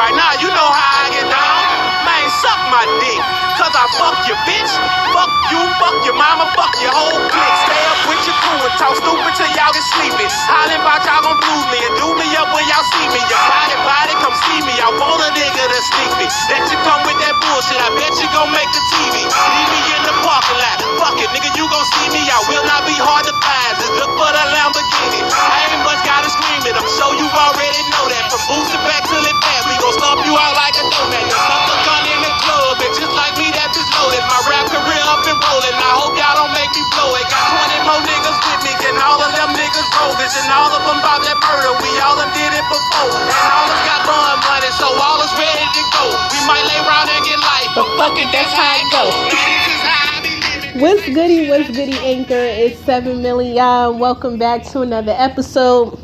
right now. You know how I get down. Man, suck my dick. Cause I fuck your bitch. Fuck you, fuck your mama, fuck your whole clique. Stay up with your crew and talk stupid till y'all get sleepy. Hollin' about y'all gon' blues me and do me up when y'all see me. Your body, body, come see me. I want a nigga to sneak me. That you come with that bullshit. I bet you gon' make the TV. Leave me in the parking lot. Fuck it, nigga, you gon' see me. I will not be hard to find. Just look for the Lamborghini. I ain't much gotta scream it. I'm sure you already know that. From boots back till it bad. Gon' stomp you out like a the gun in the club. Like me, loaded. My rap career up and rolling. I hope y'all don't make me blow it. Got 20 more niggas with me. And all of them niggas bogus. And all of them that murder. We all done did it before. And all got money. So all ready to go. We might lay around and get. But fuck it, that's how it go. What's goody? What's goody? Anchor It's seven million. y'all. Welcome back to another episode.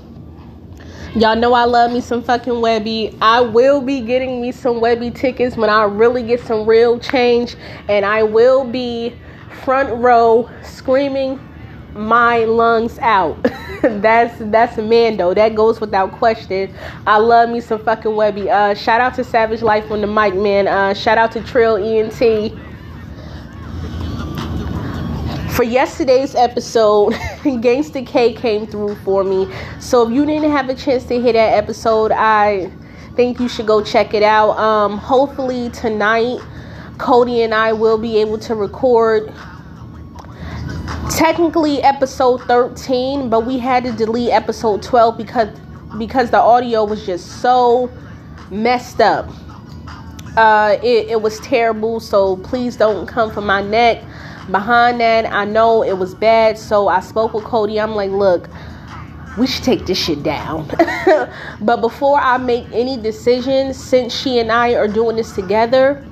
Y'all know I love me some fucking Webbie. I will be getting me some Webbie tickets when I really get some real change, and I will be front row screaming my lungs out. that's that's Mando. That goes without question. I love me some fucking Webbie. Uh, shout out to Savage Life on the mic, man. Uh, shout out to Trill ENT for yesterday's episode, Gangsta K came through for me. So if you didn't have a chance to hear that episode, I think you should go check it out. Um, hopefully tonight, Cody and I will be able to record technically episode 13, but we had to delete episode 12 because because the audio was just so messed up. Uh, it, it was terrible, so please don't come for my neck behind that, I know it was bad. So I spoke with Cody. I'm like, look, we should take this shit down. but before I make any decisions, since she and I are doing this together,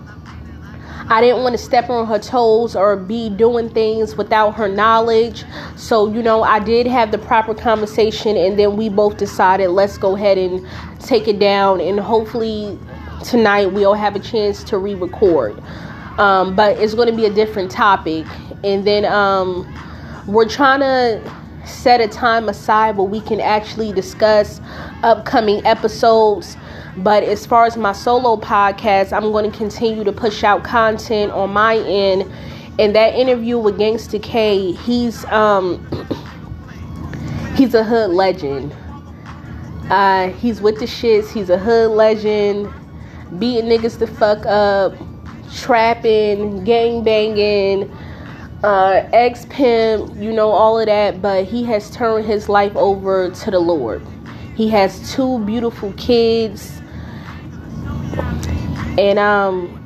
I didn't want to step on her toes or be doing things without her knowledge. So, you know, I did have the proper conversation, and then we both decided let's go ahead and take it down. And hopefully, tonight we'll have a chance to re record um, but it's going to be a different topic. And then um, we're trying to set a time aside where we can actually discuss upcoming episodes. But as far as my solo podcast, I'm going to continue to push out content on my end. And that interview with Gangsta K, he's um he's a hood legend. Uh, he's with the shits. He's a hood legend. Beating niggas the fuck up trapping, gang banging, uh, ex pimp, you know, all of that. But he has turned his life over to the Lord. He has two beautiful kids. And um,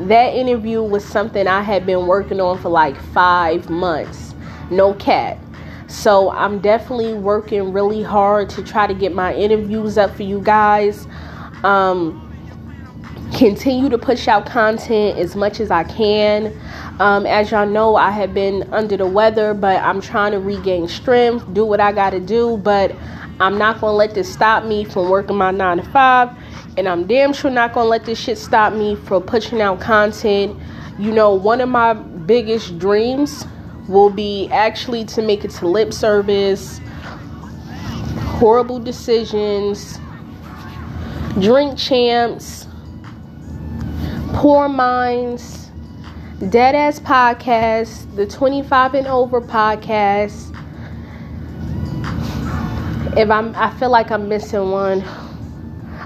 that interview was something I had been working on for like five months. No cat. So I'm definitely working really hard to try to get my interviews up for you guys. Um, continue to push out content as much as I can. Um, as y'all know, I have been under the weather, but I'm trying to regain strength, do what I got to do. But I'm not going to let this stop me from working my nine to five. And I'm damn sure not going to let this shit stop me from pushing out content. You know, one of my biggest dreams will be actually to make it to lip service, horrible decisions, drink champs Poor Minds, Dead Ass Podcast, the 25 and Over Podcast. If I'm, I feel like I'm missing one.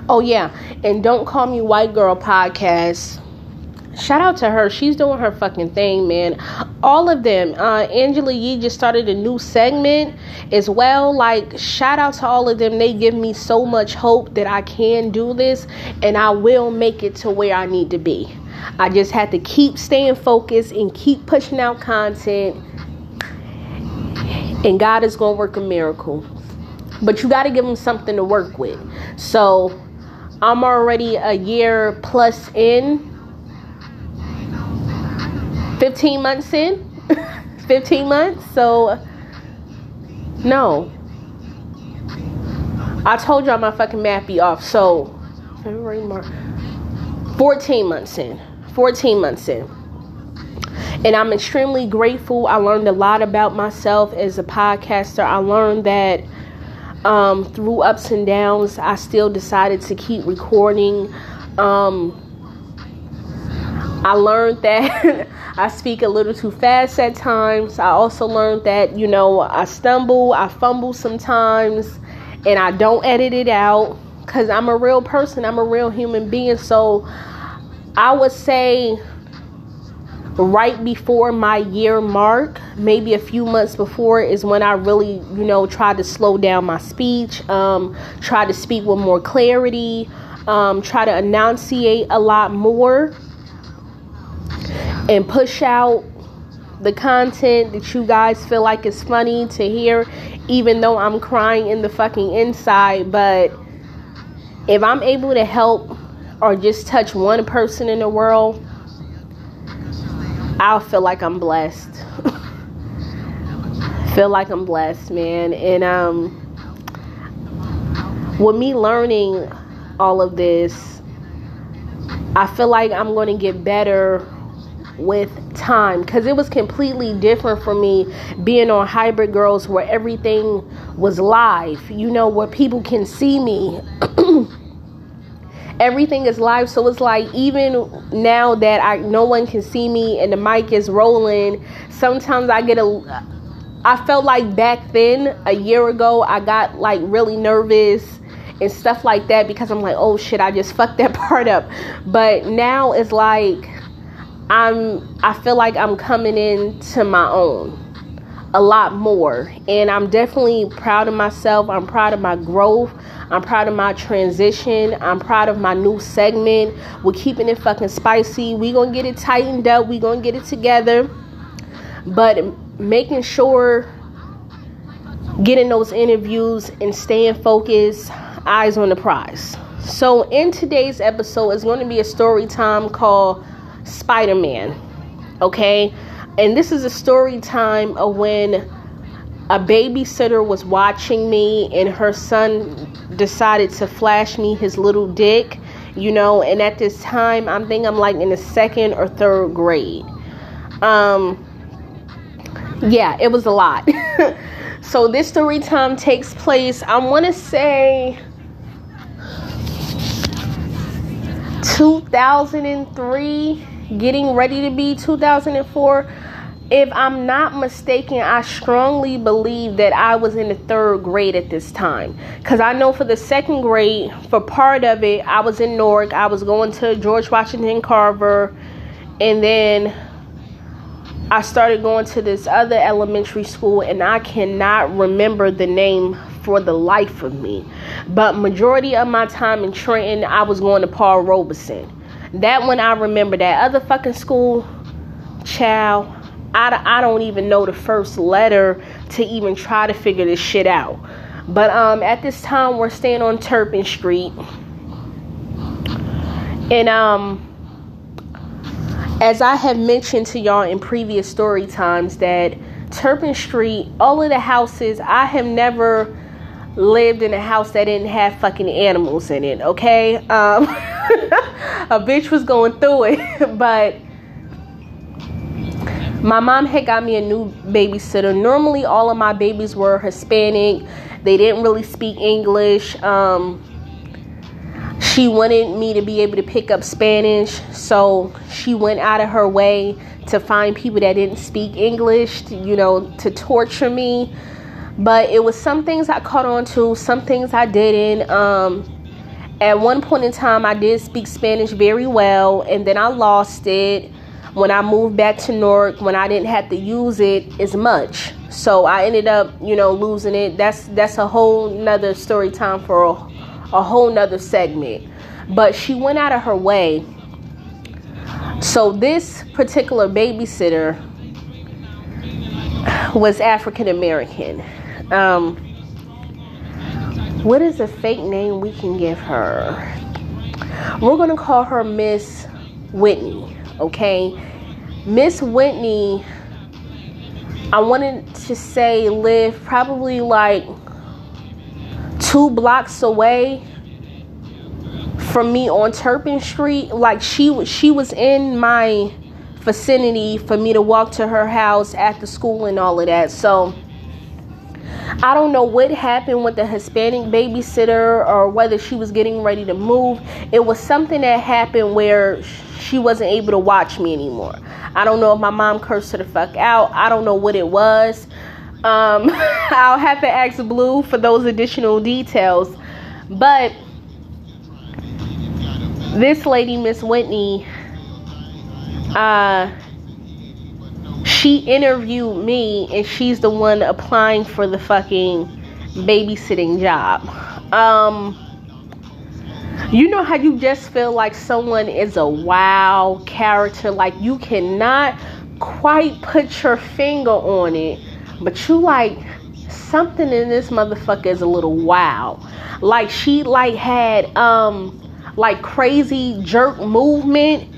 Oh yeah, and Don't Call Me White Girl Podcast. Shout out to her. She's doing her fucking thing, man. All of them. Uh, Angela Yee just started a new segment as well. Like, shout out to all of them. They give me so much hope that I can do this and I will make it to where I need to be. I just have to keep staying focused and keep pushing out content. And God is going to work a miracle. But you got to give them something to work with. So, I'm already a year plus in 15 months in? 15 months? So no. I told y'all my fucking math be off so. February march. 14 months in. 14 months in. And i'm extremely grateful. I learned a lot about myself as a podcaster. I learned that um, through ups and downs, I still decided to keep recording. Um, I learned that I speak a little too fast at times. I also learned that, you know, I stumble, I fumble sometimes, and I don't edit it out because I'm a real person, I'm a real human being. So I would say right before my year mark, maybe a few months before, is when I really, you know, tried to slow down my speech, um, try to speak with more clarity, um, try to enunciate a lot more, and push out the content that you guys feel like is funny to hear, even though I'm crying in the fucking inside. But if I'm able to help or just touch one person in the world, I'll feel like I'm blessed. feel like I'm blessed, man. And um with me learning all of this, I feel like I'm going to get better with time. Because it was completely different for me being on hybrid girls where everything was live. You know where people can see me. Everything is live. So it's like even now that i no one can see me and the mic is rolling sometimes i get a i felt like back then a year ago i got like really nervous and stuff like that because i'm like oh shit i just fucked that part up. But now it's like i'm i feel like i'm coming into my own a lot more and i'm definitely proud of myself i'm proud of my growth I'm proud of my transition. I'm proud of my new segment. We're keeping it fucking spicy. We gonna get it tightened up. We gonna get it together. But making sure getting those interviews and staying focused, eyes on the prize. So in today's episode is going to be a story time called Spider-Man. Okay? And this is a story time of when a babysitter was watching me and her son decided to flash me his little dick you know and at this time i'm think i'm like in the second or third grade um yeah it was a lot so this story time takes place i want to say 2003 getting ready to be 2004 if I'm not mistaken, I strongly believe that I was in the third grade at this time. Because I know for the second grade, for part of it, I was in Newark. I was going to George Washington Carver. And then I started going to this other elementary school, and I cannot remember the name for the life of me. But majority of my time in Trenton, I was going to Paul Robeson. That one I remember. That other fucking school, child. I, I don't even know the first letter to even try to figure this shit out. But um, at this time, we're staying on Turpin Street. And um, as I have mentioned to y'all in previous story times, that Turpin Street, all of the houses, I have never lived in a house that didn't have fucking animals in it, okay? Um, a bitch was going through it, but my mom had got me a new babysitter. Normally, all of my babies were Hispanic. They didn't really speak English. Um, she wanted me to be able to pick up Spanish, so she went out of her way to find people that didn't speak English, to, you know, to torture me. But it was some things I caught on to, some things I didn't. Um, at one point in time, I did speak Spanish very well, and then I lost it when I moved back to Newark, when I didn't have to use it as much. So I ended up, you know, losing it. That's that's a whole nother story time for a, a whole nother segment. But she went out of her way. So this particular babysitter was African American. Um, what is a fake name we can give her? We're gonna call her Miss Whitney okay? Miss Whitney, I wanted to say live probably like two blocks away from me on Turpin Street. Like she she was in my vicinity for me to walk to her house the school and all of that. So I don't know what happened with the Hispanic babysitter or whether she was getting ready to move. It was something that happened where she wasn't able to watch me anymore. I don't know if my mom cursed her the fuck out. I don't know what it was. Um, I'll have to ask Blue for those additional details. But this lady, Miss Whitney, uh, she interviewed me and she's the one applying for the fucking babysitting job. Um, you know how you just feel like someone is a wow character, like you cannot quite put your finger on it, but you like something in this motherfucker is a little wow. Like she like had um like crazy jerk movement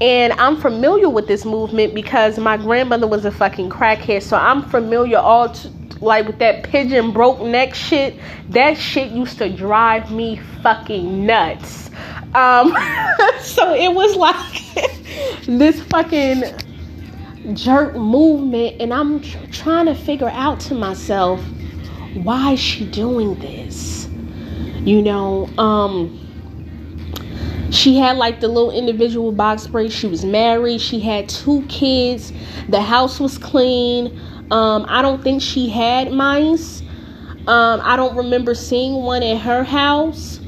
and I'm familiar with this movement because my grandmother was a fucking crackhead. So I'm familiar all to, like with that pigeon broke neck shit. That shit used to drive me fucking nuts. Um, so it was like this fucking jerk movement, and I'm tr- trying to figure out to myself why is she doing this? You know, um she had like the little individual box braids. She was married. She had two kids. The house was clean. Um, I don't think she had mice. Um, I don't remember seeing one at her house.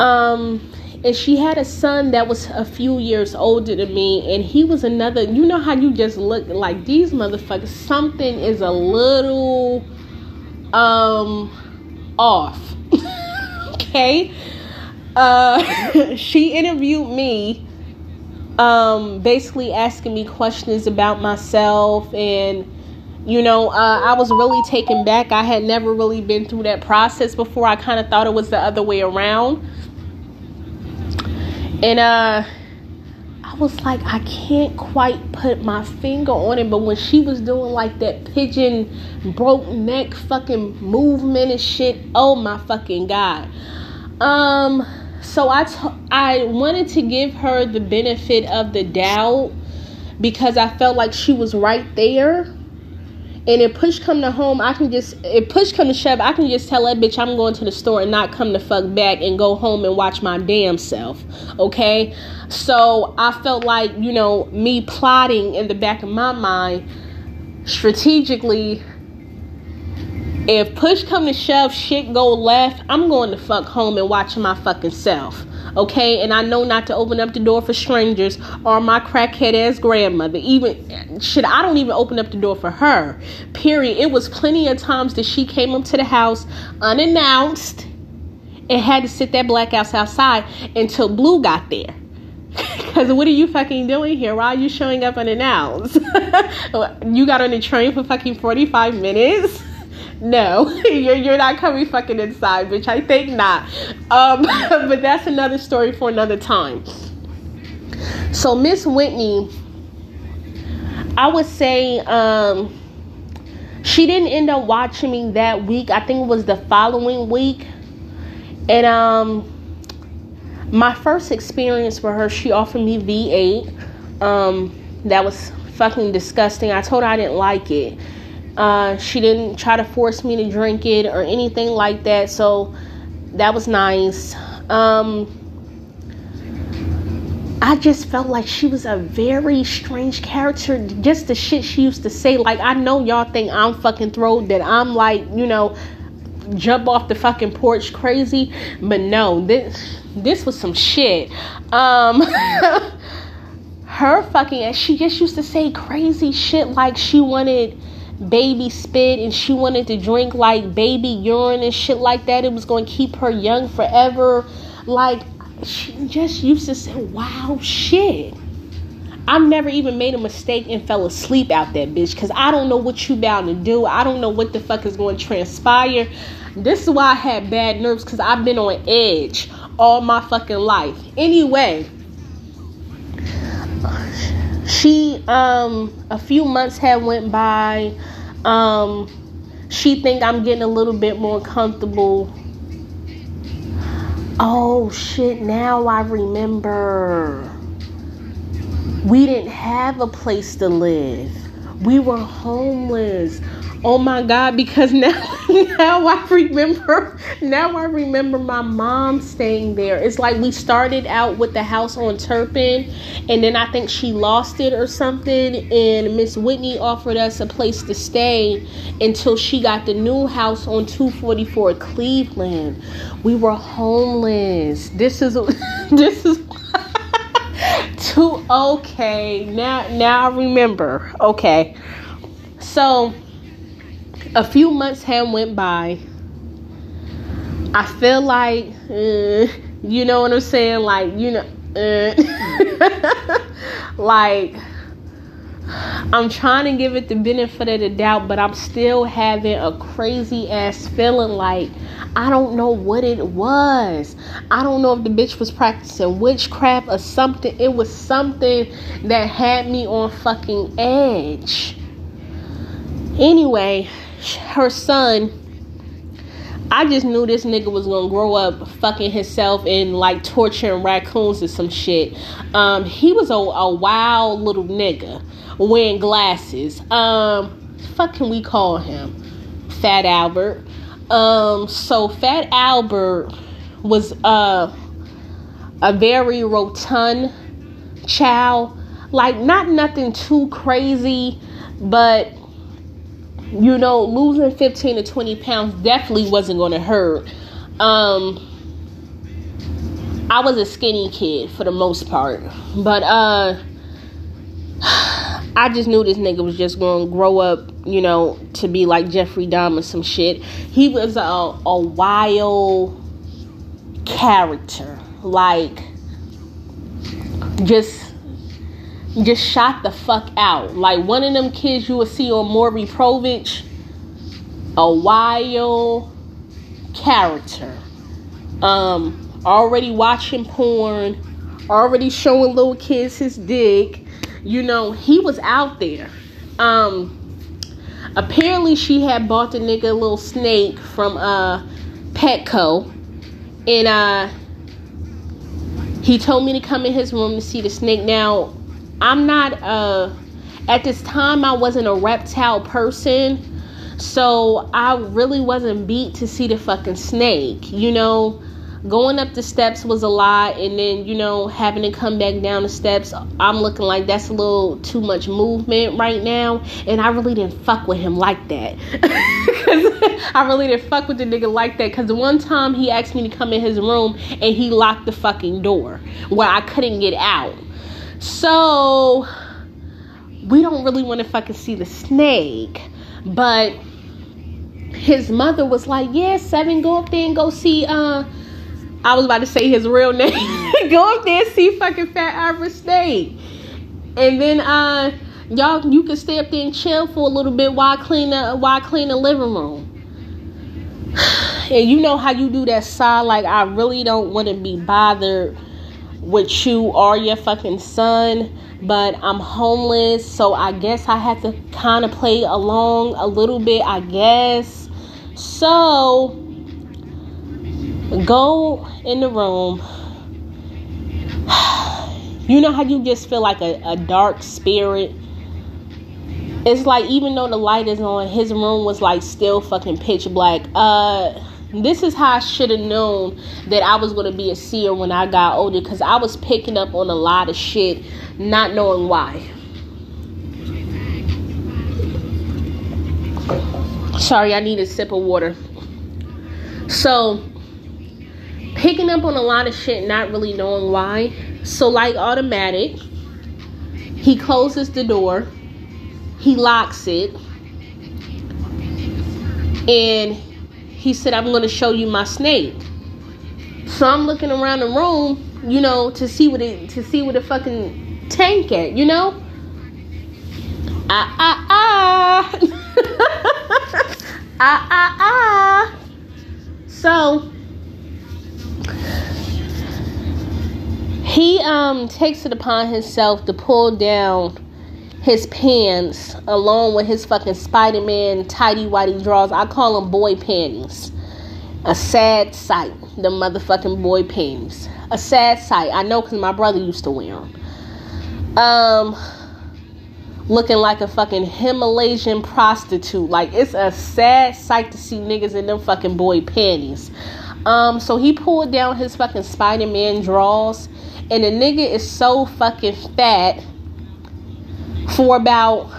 Um, and she had a son that was a few years older than me, and he was another. You know how you just look like these motherfuckers. Something is a little um off. okay uh, she interviewed me, um, basically asking me questions about myself and you know, uh, I was really taken back. I had never really been through that process before. I kind of thought it was the other way around. And uh, I was like, I can't quite put my finger on it. But when she was doing like that pigeon broke neck fucking movement and shit, oh my fucking God. Um, so I, t- I wanted to give her the benefit of the doubt because I felt like she was right there. And if push come to home, I can just if push come to shove, I can just tell that bitch I'm going to the store and not come the fuck back and go home and watch my damn self. Okay? So I felt like, you know, me plotting in the back of my mind strategically if push come to shove, shit go left, I'm going to fuck home and watch my fucking self. Okay, and I know not to open up the door for strangers or my crackhead ass grandmother. Even shit, I don't even open up the door for her. Period. It was plenty of times that she came up to the house unannounced and had to sit that black ass outside until Blue got there. Because what are you fucking doing here? Why are you showing up unannounced? you got on the train for fucking 45 minutes? no, you're, you're not coming fucking inside, bitch. I think not. Um, but that's another story for another time. So Miss Whitney, I would say um, she didn't end up watching me that week. I think it was the following week. And um, my first experience with her, she offered me V8. Um, that was fucking disgusting. I told her I didn't like it. Uh, she didn't try to force me to drink it or anything like that. So that was nice. Um, I just felt like she was a very strange character. Just the shit she used to say. Like, I know y'all think I'm fucking thrilled that I'm like, you know, jump off the fucking porch crazy. But no, this this was some shit. Um her fucking ass, she just used to say crazy shit like she wanted baby spit and she wanted to drink like baby urine and shit like that. It was going to keep her young forever. Like, she just used to say, wow, shit. I've never even made a mistake and fell asleep out that bitch because I don't know what you bound to do. I don't know what the fuck is going to transpire. This is why I had bad nerves because I've been on edge all my fucking life. Anyway, she um a few months had went by. Um she think i'm getting a little bit more comfortable. Oh shit now i remember. We didn't have a place to live. We were homeless Oh my god, because now now I remember now I remember my mom staying there. It's like we started out with the house on Turpin and then I think she lost it or something and Miss Whitney offered us a place to stay until she got the new house on 244 Cleveland. We were homeless. This is this is too okay. Now now I remember. Okay. So a few months had went by. I feel like, uh, you know what I'm saying? Like, you know, uh, like, I'm trying to give it the benefit of the doubt, but I'm still having a crazy ass feeling like I don't know what it was. I don't know if the bitch was practicing witchcraft or something. It was something that had me on fucking edge. Anyway, her son I just knew this nigga was gonna grow up fucking himself and like torturing raccoons or some shit. Um, he was a, a wild little nigga wearing glasses. Um, fuck can we call him? Fat Albert. Um, so Fat Albert was uh, a very rotund child. Like not nothing too crazy, but you know, losing 15 to 20 pounds definitely wasn't going to hurt. Um, I was a skinny kid for the most part, but uh, I just knew this nigga was just going to grow up, you know, to be like Jeffrey Dahmer some shit. He was a, a wild character, like just just shot the fuck out. Like one of them kids you will see on Maury Povich, a wild character. Um, already watching porn, already showing little kids his dick. You know, he was out there. Um, apparently she had bought the nigga a little snake from uh Petco. And uh he told me to come in his room to see the snake. Now I'm not uh at this time I wasn't a reptile person. So I really wasn't beat to see the fucking snake. You know, going up the steps was a lot and then, you know, having to come back down the steps, I'm looking like that's a little too much movement right now. And I really didn't fuck with him like that. I really didn't fuck with the nigga like that. Cause the one time he asked me to come in his room and he locked the fucking door where I couldn't get out. So we don't really want to fucking see the snake. But his mother was like, Yeah, Sevin, go up there and go see uh I was about to say his real name. go up there and see fucking Fat Albert Snake. And then uh y'all you can stay up there and chill for a little bit while I clean the while I clean the living room. And you know how you do that side like I really don't want to be bothered with you or your fucking son, but I'm homeless, so I guess I had to kind of play along a little bit, I guess. So go in the room. You know how you just feel like a, a dark spirit? It's like even though the light is on, his room was like still fucking pitch black. Uh this is how I should have known that I was going to be a seer when I got older because I was picking up on a lot of shit, not knowing why. Sorry, I need a sip of water. So, picking up on a lot of shit, not really knowing why. So, like automatic, he closes the door, he locks it, and he said, I'm going to show you my snake. So I'm looking around the room, you know, to see what it to see what the fucking tank at, you know? Ah ah ah. ah ah ah. So he um takes it upon himself to pull down his pants along with his fucking Spider-Man tidy whitey drawers. I call them boy panties. A sad sight. The motherfucking boy panties. A sad sight. I know because my brother used to wear them. Um, looking like a fucking Himalayan prostitute. Like it's a sad sight to see niggas in them fucking boy panties. Um, so he pulled down his fucking Spider Man drawers, and the nigga is so fucking fat for about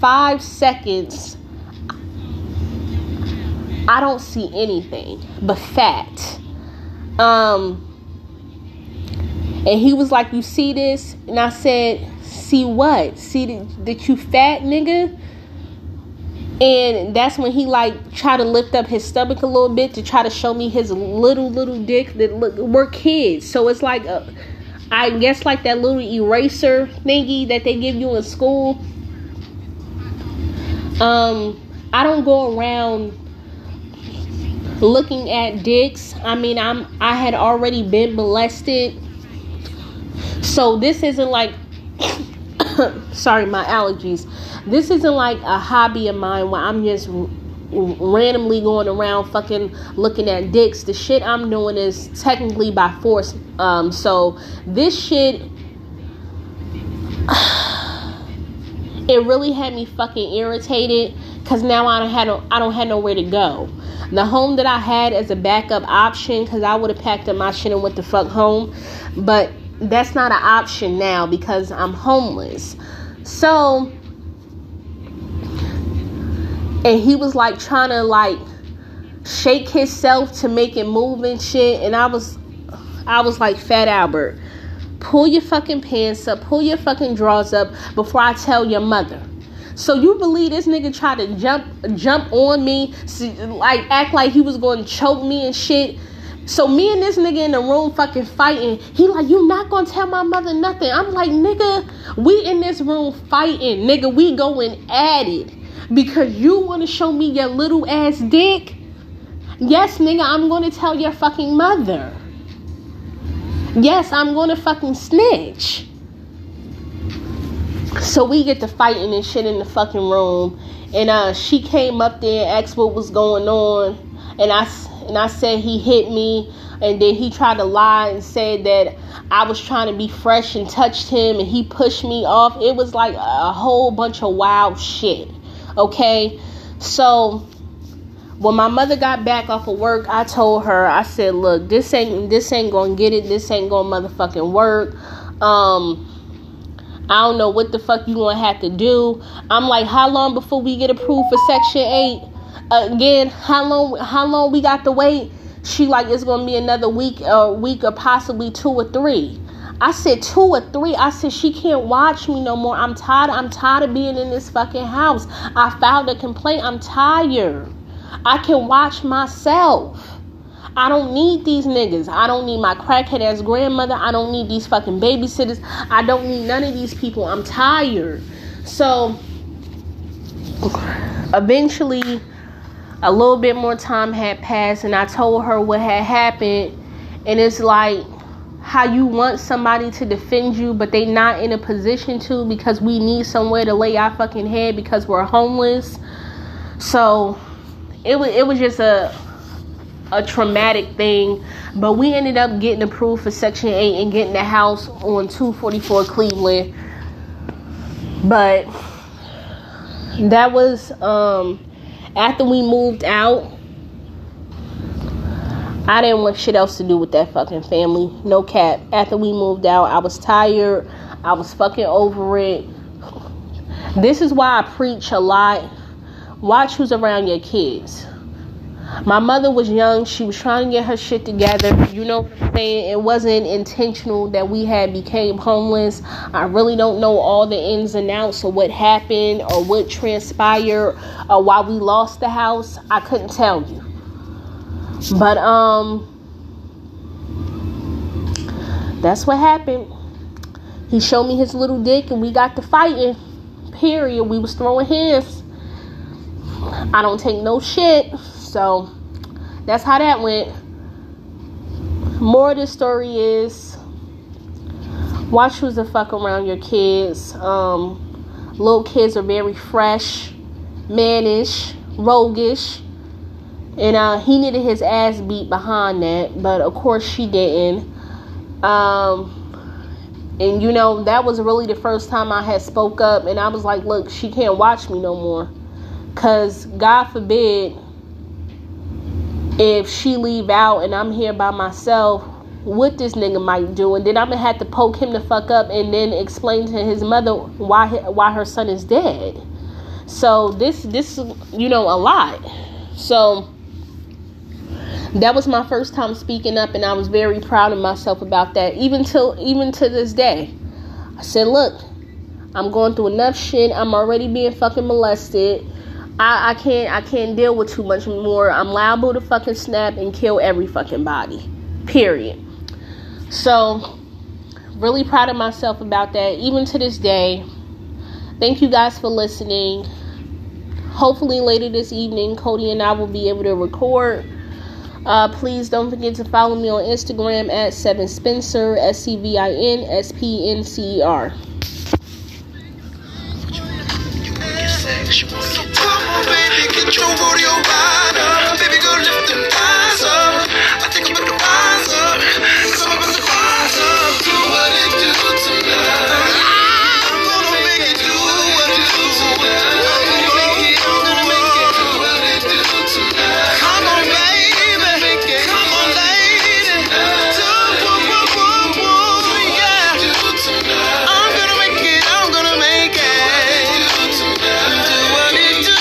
five seconds. I don't see anything but fat. Um, and he was like, You see this? And I said, See what? See that, you fat nigga? And that's when he like tried to lift up his stomach a little bit to try to show me his little little dick that look we're kids. So it's like a, I guess like that little eraser thingy that they give you in school. Um, I don't go around looking at dicks. I mean, I'm I had already been molested. So this isn't like sorry, my allergies. This isn't like a hobby of mine where I'm just randomly going around fucking looking at dicks. The shit I'm doing is technically by force. Um, so this shit, it really had me fucking irritated because now I don't have no, I don't have nowhere to go. The home that I had as a backup option because I would have packed up my shit and went the fuck home, but that's not an option now because I'm homeless. So, and he was like trying to like shake himself to make it move and shit. And I was, I was like, Fat Albert, pull your fucking pants up, pull your fucking drawers up before I tell your mother. So you believe this nigga tried to jump jump on me, like act like he was going to choke me and shit so me and this nigga in the room fucking fighting. He like, you not gonna tell my mother nothing. I'm like, nigga, we in this room fighting. Nigga, we going at it. Because you wanna show me your little ass dick? Yes, nigga, I'm gonna tell your fucking mother. Yes, I'm gonna fucking snitch. So we get to fighting and shit in the fucking room. And uh she came up there and asked what was going on. And I and I said he hit me and then he tried to lie and said that I was trying to be fresh and touched him and he pushed me off. It was like a whole bunch of wild shit. Okay? So when my mother got back off of work, I told her, I said, look, this ain't this ain't gonna get it, this ain't gonna motherfucking work. Um I don't know what the fuck you gonna have to do. I'm like, how long before we get approved for section eight? again, how long how long we got to wait? She like it's gonna be another week, a week or possibly two or three. I said two or three. I said she can't watch me no more. I'm tired. I'm tired of being in this fucking house. I filed a complaint. I'm tired. I can watch myself. I don't need these niggas. I don't need my crackhead ass grandmother. I don't need these fucking babysitters. I don't need none of these people. I'm tired. So eventually a little bit more time had passed and I told her what had happened and it's like how you want somebody to defend you but they not in a position to because we need somewhere to lay our fucking head because we're homeless. So it was it was just a a traumatic thing, but we ended up getting approved for section 8 and getting the house on 244 Cleveland. But that was um after we moved out, I didn't want shit else to do with that fucking family. No cap. After we moved out, I was tired. I was fucking over it. This is why I preach a lot. Watch who's around your kids. My mother was young. She was trying to get her shit together. You know what I'm saying? It wasn't intentional that we had became homeless. I really don't know all the ins and outs of what happened or what transpired or why we lost the house. I couldn't tell you. But um that's what happened. He showed me his little dick and we got to fighting. Period. We was throwing hands. I don't take no shit. So that's how that went. More of the story is watch who's the fuck around your kids. Um, little kids are very fresh, mannish, roguish. And uh, he needed his ass beat behind that, but of course she didn't. Um, and you know that was really the first time I had spoke up, and I was like, look, she can't watch me no more, cause God forbid if she leave out and I'm here by myself, what this nigga might do, and then I'm gonna have to poke him the fuck up and then explain to his mother why why her son is dead. So this this you know a lot. So that was my first time speaking up and I was very proud of myself about that. Even till even to this day. I said, look, I'm going through enough shit. I'm already being fucking molested. I, I can't I can't deal with too much more. I'm liable to fucking snap and kill every fucking body. Period. So really proud of myself about that, even to this day. Thank you guys for listening. Hopefully later this evening, Cody and I will be able to record. Uh, please don't forget to follow me on Instagram at Sevin Spencer S C V I N S P N C E R.